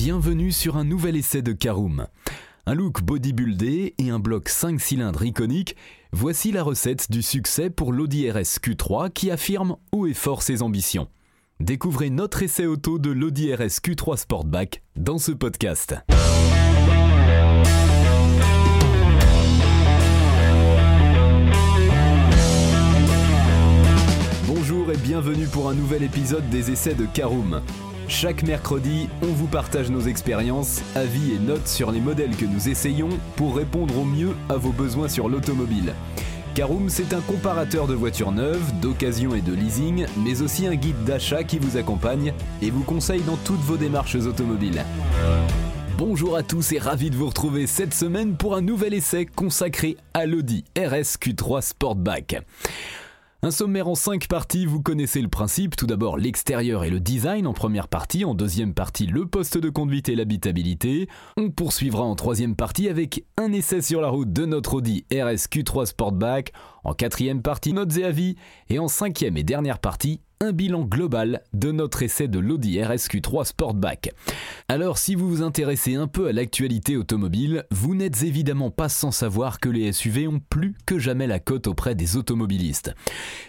bienvenue sur un nouvel essai de Caroom. Un look bodybuildé et un bloc 5 cylindres iconique, voici la recette du succès pour l'Audi RS Q3 qui affirme haut et fort ses ambitions. Découvrez notre essai auto de l'Audi RS Q3 Sportback dans ce podcast. Bonjour et bienvenue pour un nouvel épisode des essais de Caroom. Chaque mercredi, on vous partage nos expériences, avis et notes sur les modèles que nous essayons pour répondre au mieux à vos besoins sur l'automobile. Caroom, c'est un comparateur de voitures neuves, d'occasion et de leasing, mais aussi un guide d'achat qui vous accompagne et vous conseille dans toutes vos démarches automobiles. Bonjour à tous et ravi de vous retrouver cette semaine pour un nouvel essai consacré à l'Audi RS Q3 Sportback. Un sommaire en 5 parties, vous connaissez le principe. Tout d'abord l'extérieur et le design en première partie, en deuxième partie le poste de conduite et l'habitabilité. On poursuivra en troisième partie avec un essai sur la route de notre Audi RS Q3 Sportback. En quatrième partie, notes et avis. Et en cinquième et dernière partie, un bilan global de notre essai de l'Audi RSQ3 Sportback. Alors si vous vous intéressez un peu à l'actualité automobile, vous n'êtes évidemment pas sans savoir que les SUV ont plus que jamais la cote auprès des automobilistes.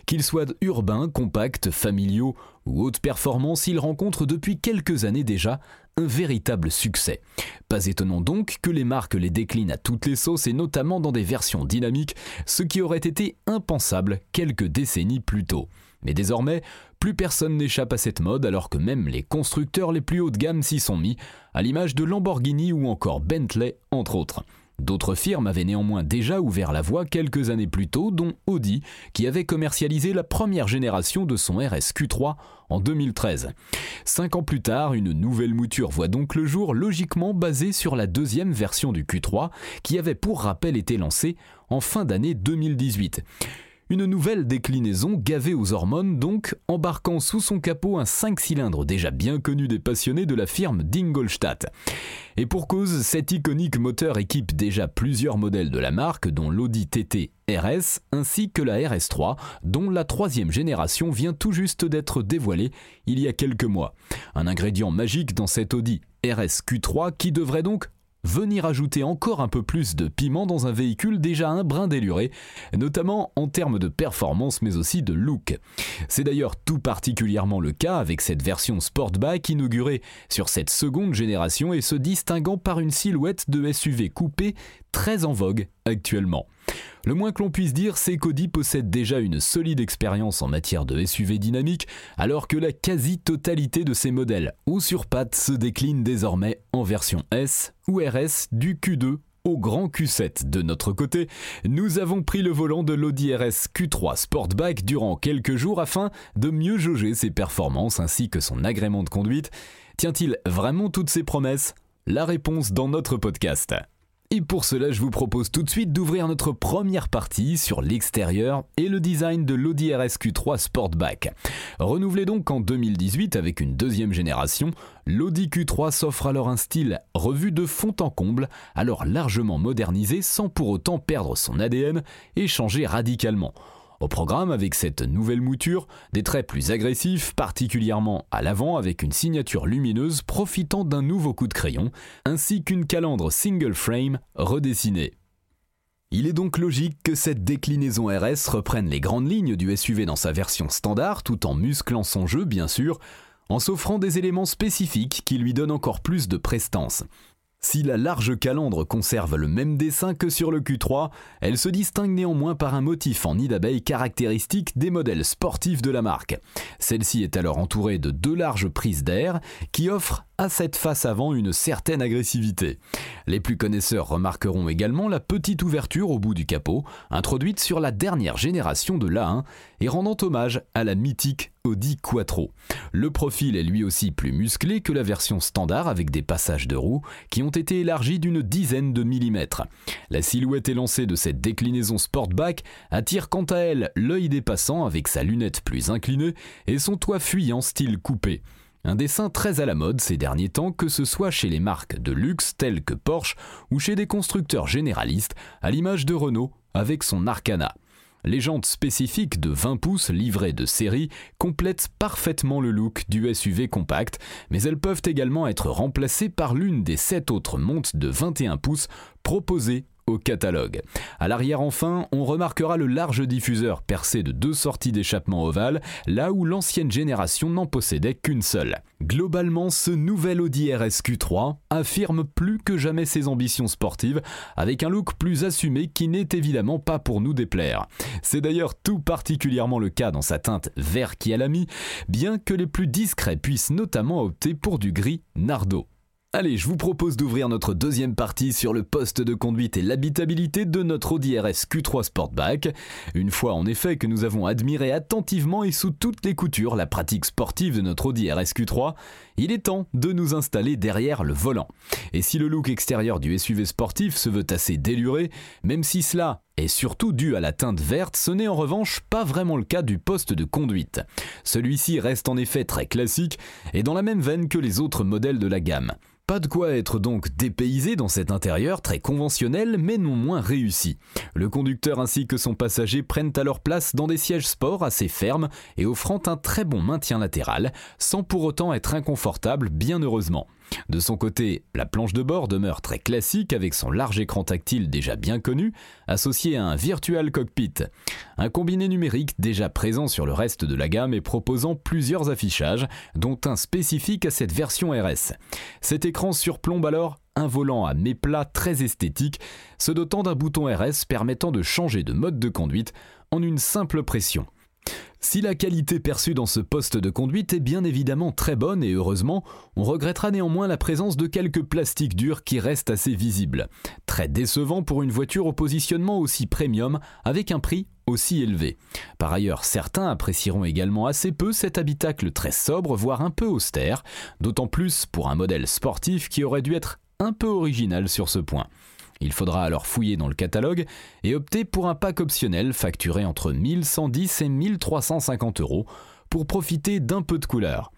Qu'ils soient urbains, compacts, familiaux ou haute performance, ils rencontrent depuis quelques années déjà un véritable succès. Pas étonnant donc que les marques les déclinent à toutes les sauces et notamment dans des versions dynamiques, ce qui aurait été impensable quelques décennies plus tôt. Mais désormais, plus personne n'échappe à cette mode alors que même les constructeurs les plus haut de gamme s'y sont mis, à l'image de Lamborghini ou encore Bentley entre autres. D'autres firmes avaient néanmoins déjà ouvert la voie quelques années plus tôt, dont Audi, qui avait commercialisé la première génération de son RS Q3 en 2013. Cinq ans plus tard, une nouvelle mouture voit donc le jour, logiquement basée sur la deuxième version du Q3, qui avait pour rappel été lancée en fin d'année 2018. Une nouvelle déclinaison gavée aux hormones donc, embarquant sous son capot un 5 cylindres déjà bien connu des passionnés de la firme d'Ingolstadt. Et pour cause, cet iconique moteur équipe déjà plusieurs modèles de la marque, dont l'Audi TT RS ainsi que la RS3, dont la troisième génération vient tout juste d'être dévoilée il y a quelques mois. Un ingrédient magique dans cet Audi RS Q3 qui devrait donc venir ajouter encore un peu plus de piment dans un véhicule déjà un brin déluré, notamment en termes de performance mais aussi de look. C'est d'ailleurs tout particulièrement le cas avec cette version Sportback inaugurée sur cette seconde génération et se distinguant par une silhouette de SUV coupé très en vogue actuellement. Le moins que l'on puisse dire, c'est qu'Audi possède déjà une solide expérience en matière de SUV dynamique, alors que la quasi-totalité de ses modèles ou sur pattes se décline désormais en version S ou RS du Q2 au grand Q7. De notre côté, nous avons pris le volant de l'Audi RS Q3 Sportback durant quelques jours afin de mieux jauger ses performances ainsi que son agrément de conduite. Tient-il vraiment toutes ses promesses? La réponse dans notre podcast. Et pour cela, je vous propose tout de suite d'ouvrir notre première partie sur l'extérieur et le design de l'Audi RSQ3 Sportback. Renouvelé donc en 2018 avec une deuxième génération, l'Audi Q3 s'offre alors un style revu de fond en comble, alors largement modernisé sans pour autant perdre son ADN et changer radicalement. Au programme, avec cette nouvelle mouture, des traits plus agressifs, particulièrement à l'avant avec une signature lumineuse profitant d'un nouveau coup de crayon, ainsi qu'une calandre single frame redessinée. Il est donc logique que cette déclinaison RS reprenne les grandes lignes du SUV dans sa version standard tout en musclant son jeu bien sûr, en s'offrant des éléments spécifiques qui lui donnent encore plus de prestance. Si la large calandre conserve le même dessin que sur le Q3, elle se distingue néanmoins par un motif en nid d'abeille caractéristique des modèles sportifs de la marque. Celle-ci est alors entourée de deux larges prises d'air qui offrent à cette face avant une certaine agressivité. Les plus connaisseurs remarqueront également la petite ouverture au bout du capot, introduite sur la dernière génération de l'A1 et rendant hommage à la mythique Audi Quattro. Le profil est lui aussi plus musclé que la version standard avec des passages de roues qui ont été élargis d'une dizaine de millimètres. La silhouette élancée de cette déclinaison Sportback attire quant à elle l'œil des passants avec sa lunette plus inclinée et son toit fuyant style coupé. Un dessin très à la mode ces derniers temps, que ce soit chez les marques de luxe telles que Porsche ou chez des constructeurs généralistes, à l'image de Renault avec son Arcana. Les jantes spécifiques de 20 pouces livrées de série complètent parfaitement le look du SUV compact, mais elles peuvent également être remplacées par l'une des 7 autres montes de 21 pouces proposées au catalogue. À l'arrière enfin, on remarquera le large diffuseur percé de deux sorties d'échappement ovale, là où l'ancienne génération n'en possédait qu'une seule. Globalement, ce nouvel Audi RSQ3 affirme plus que jamais ses ambitions sportives, avec un look plus assumé qui n'est évidemment pas pour nous déplaire. C'est d'ailleurs tout particulièrement le cas dans sa teinte vert qui a la mis, bien que les plus discrets puissent notamment opter pour du gris Nardo. Allez, je vous propose d'ouvrir notre deuxième partie sur le poste de conduite et l'habitabilité de notre Audi RS Q3 Sportback. Une fois en effet que nous avons admiré attentivement et sous toutes les coutures la pratique sportive de notre Audi RS Q3, il est temps de nous installer derrière le volant. Et si le look extérieur du SUV sportif se veut assez déluré, même si cela est surtout dû à la teinte verte, ce n'est en revanche pas vraiment le cas du poste de conduite. Celui-ci reste en effet très classique et dans la même veine que les autres modèles de la gamme. Pas de quoi être donc dépaysé dans cet intérieur très conventionnel mais non moins réussi. Le conducteur ainsi que son passager prennent alors place dans des sièges sport assez fermes et offrant un très bon maintien latéral, sans pour autant être inconfortable bien heureusement. De son côté, la planche de bord demeure très classique avec son large écran tactile déjà bien connu, associé à un virtual cockpit. Un combiné numérique déjà présent sur le reste de la gamme et proposant plusieurs affichages, dont un spécifique à cette version RS. Cet écran surplombe alors un volant à méplat très esthétique, se dotant d'un bouton RS permettant de changer de mode de conduite en une simple pression. Si la qualité perçue dans ce poste de conduite est bien évidemment très bonne et heureusement, on regrettera néanmoins la présence de quelques plastiques durs qui restent assez visibles. Très décevant pour une voiture au positionnement aussi premium avec un prix aussi élevé. Par ailleurs, certains apprécieront également assez peu cet habitacle très sobre, voire un peu austère, d'autant plus pour un modèle sportif qui aurait dû être un peu original sur ce point. Il faudra alors fouiller dans le catalogue et opter pour un pack optionnel facturé entre 1110 et 1350 euros pour profiter d'un peu de couleur.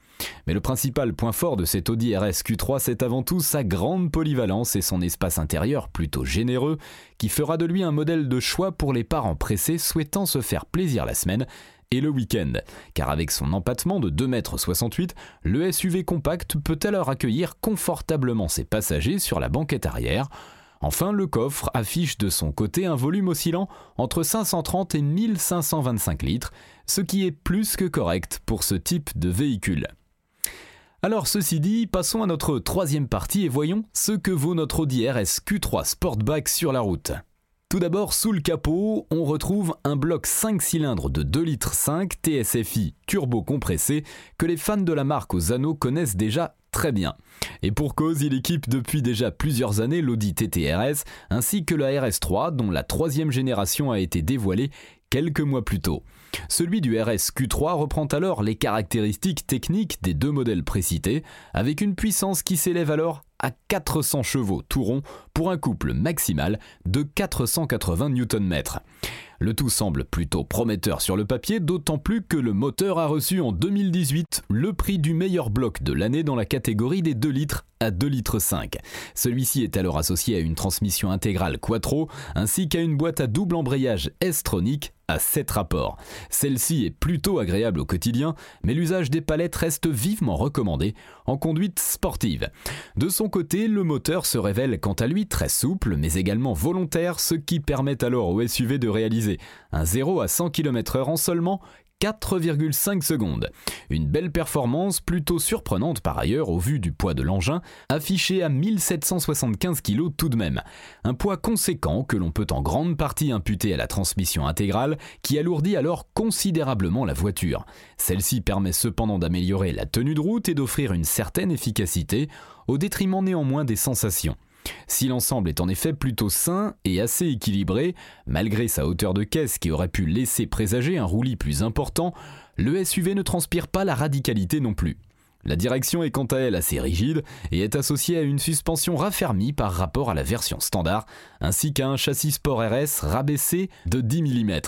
Mais le principal point fort de cet Audi RS Q3, c'est avant tout sa grande polyvalence et son espace intérieur plutôt généreux, qui fera de lui un modèle de choix pour les parents pressés souhaitant se faire plaisir la semaine et le week-end. Car avec son empattement de 2,68 m, le SUV compact peut alors accueillir confortablement ses passagers sur la banquette arrière, Enfin, le coffre affiche de son côté un volume oscillant entre 530 et 1525 litres, ce qui est plus que correct pour ce type de véhicule. Alors ceci dit, passons à notre troisième partie et voyons ce que vaut notre Audi RS Q3 Sportback sur la route. Tout d'abord, sous le capot, on retrouve un bloc 5 cylindres de 2 litres 5 TSFI turbo compressé que les fans de la marque aux anneaux connaissent déjà très bien. Et pour cause, il équipe depuis déjà plusieurs années l'Audi TTRS ainsi que la RS3 dont la troisième génération a été dévoilée quelques mois plus tôt. Celui du RS Q3 reprend alors les caractéristiques techniques des deux modèles précités, avec une puissance qui s'élève alors à 400 chevaux tout rond pour un couple maximal de 480 Nm. Le tout semble plutôt prometteur sur le papier, d'autant plus que le moteur a reçu en 2018 le prix du meilleur bloc de l'année dans la catégorie des 2 litres à 2 litres 5. Celui-ci est alors associé à une transmission intégrale Quattro ainsi qu'à une boîte à double embrayage S-tronique à 7 rapports. Celle-ci est plutôt agréable au quotidien, mais l'usage des palettes reste vivement recommandé en conduite sportive. De son côté, le moteur se révèle quant à lui très souple, mais également volontaire, ce qui permet alors au SUV de réaliser un 0 à 100 km/h en seulement 4,5 secondes. Une belle performance plutôt surprenante par ailleurs au vu du poids de l'engin, affiché à 1775 kg tout de même. Un poids conséquent que l'on peut en grande partie imputer à la transmission intégrale qui alourdit alors considérablement la voiture. Celle-ci permet cependant d'améliorer la tenue de route et d'offrir une certaine efficacité, au détriment néanmoins des sensations. Si l'ensemble est en effet plutôt sain et assez équilibré, malgré sa hauteur de caisse qui aurait pu laisser présager un roulis plus important, le SUV ne transpire pas la radicalité non plus. La direction est quant à elle assez rigide et est associée à une suspension raffermie par rapport à la version standard, ainsi qu'à un châssis Sport RS rabaissé de 10 mm.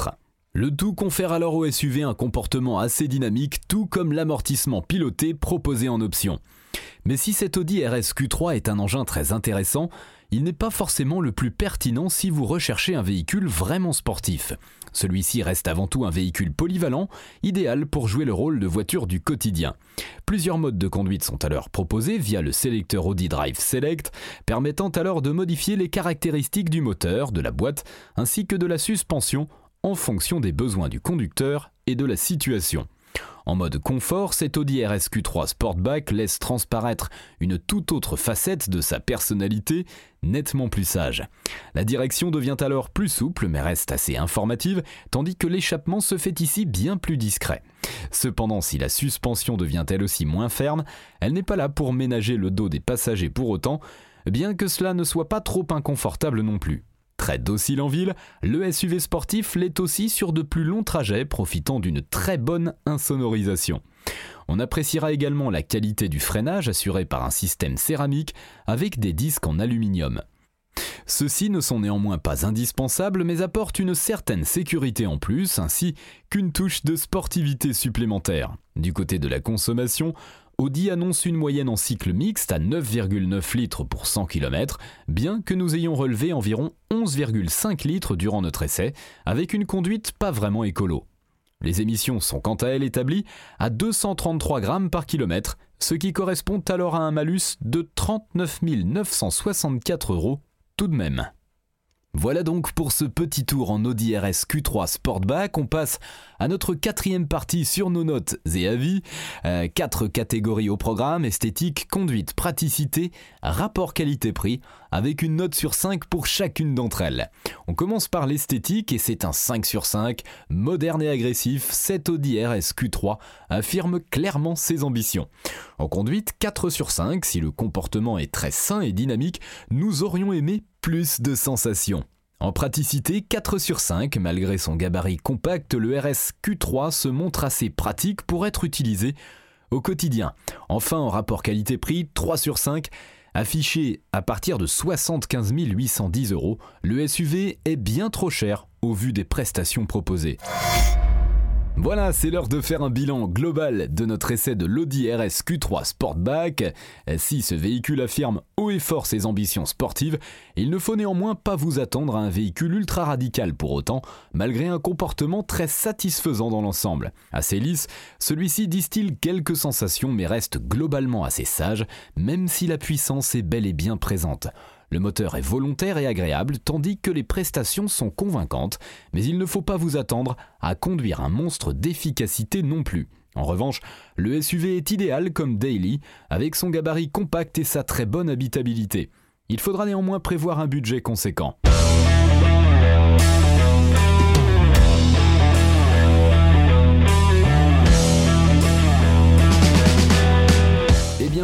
Le tout confère alors au SUV un comportement assez dynamique, tout comme l'amortissement piloté proposé en option. Mais si cet Audi RS Q3 est un engin très intéressant, il n'est pas forcément le plus pertinent si vous recherchez un véhicule vraiment sportif. Celui-ci reste avant tout un véhicule polyvalent, idéal pour jouer le rôle de voiture du quotidien. Plusieurs modes de conduite sont alors proposés via le sélecteur Audi Drive Select, permettant alors de modifier les caractéristiques du moteur, de la boîte, ainsi que de la suspension en fonction des besoins du conducteur et de la situation. En mode confort, cet Audi RSQ3 Sportback laisse transparaître une toute autre facette de sa personnalité, nettement plus sage. La direction devient alors plus souple mais reste assez informative, tandis que l'échappement se fait ici bien plus discret. Cependant, si la suspension devient elle aussi moins ferme, elle n'est pas là pour ménager le dos des passagers pour autant, bien que cela ne soit pas trop inconfortable non plus. Très docile en ville, le SUV sportif l'est aussi sur de plus longs trajets, profitant d'une très bonne insonorisation. On appréciera également la qualité du freinage assuré par un système céramique avec des disques en aluminium. Ceux-ci ne sont néanmoins pas indispensables mais apportent une certaine sécurité en plus ainsi qu'une touche de sportivité supplémentaire. Du côté de la consommation, Audi annonce une moyenne en cycle mixte à 9,9 litres pour 100 km, bien que nous ayons relevé environ 11,5 litres durant notre essai, avec une conduite pas vraiment écolo. Les émissions sont quant à elles établies à 233 grammes par kilomètre, ce qui correspond alors à un malus de 39 964 euros tout de même. Voilà donc pour ce petit tour en Audi RS Q3 Sportback. On passe à notre quatrième partie sur nos notes et avis. Euh, quatre catégories au programme esthétique, conduite, praticité, rapport qualité-prix, avec une note sur 5 pour chacune d'entre elles. On commence par l'esthétique et c'est un 5 sur 5. Moderne et agressif, cet Audi RS Q3 affirme clairement ses ambitions. En conduite, 4 sur 5. Si le comportement est très sain et dynamique, nous aurions aimé plus de sensations. En praticité, 4 sur 5, malgré son gabarit compact, le RS Q3 se montre assez pratique pour être utilisé au quotidien. Enfin, en rapport qualité-prix, 3 sur 5, affiché à partir de 75 810 euros, le SUV est bien trop cher au vu des prestations proposées. Voilà, c'est l'heure de faire un bilan global de notre essai de l'Audi RS Q3 Sportback. Si ce véhicule affirme haut et fort ses ambitions sportives, il ne faut néanmoins pas vous attendre à un véhicule ultra radical pour autant, malgré un comportement très satisfaisant dans l'ensemble. Assez lisse, celui-ci distille quelques sensations mais reste globalement assez sage, même si la puissance est bel et bien présente. Le moteur est volontaire et agréable, tandis que les prestations sont convaincantes, mais il ne faut pas vous attendre à conduire un monstre d'efficacité non plus. En revanche, le SUV est idéal comme daily, avec son gabarit compact et sa très bonne habitabilité. Il faudra néanmoins prévoir un budget conséquent.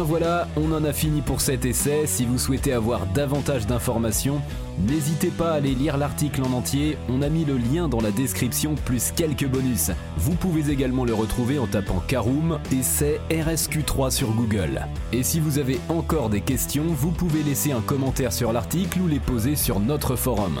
Voilà, on en a fini pour cet essai. Si vous souhaitez avoir davantage d'informations, n'hésitez pas à aller lire l'article en entier. On a mis le lien dans la description plus quelques bonus. Vous pouvez également le retrouver en tapant Caroom essai RSQ3 sur Google. Et si vous avez encore des questions, vous pouvez laisser un commentaire sur l'article ou les poser sur notre forum.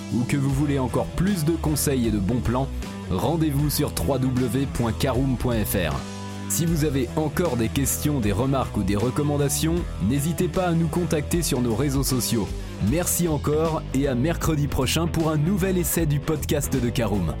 ou que vous voulez encore plus de conseils et de bons plans, rendez-vous sur www.caroom.fr. Si vous avez encore des questions, des remarques ou des recommandations, n'hésitez pas à nous contacter sur nos réseaux sociaux. Merci encore et à mercredi prochain pour un nouvel essai du podcast de Caroom.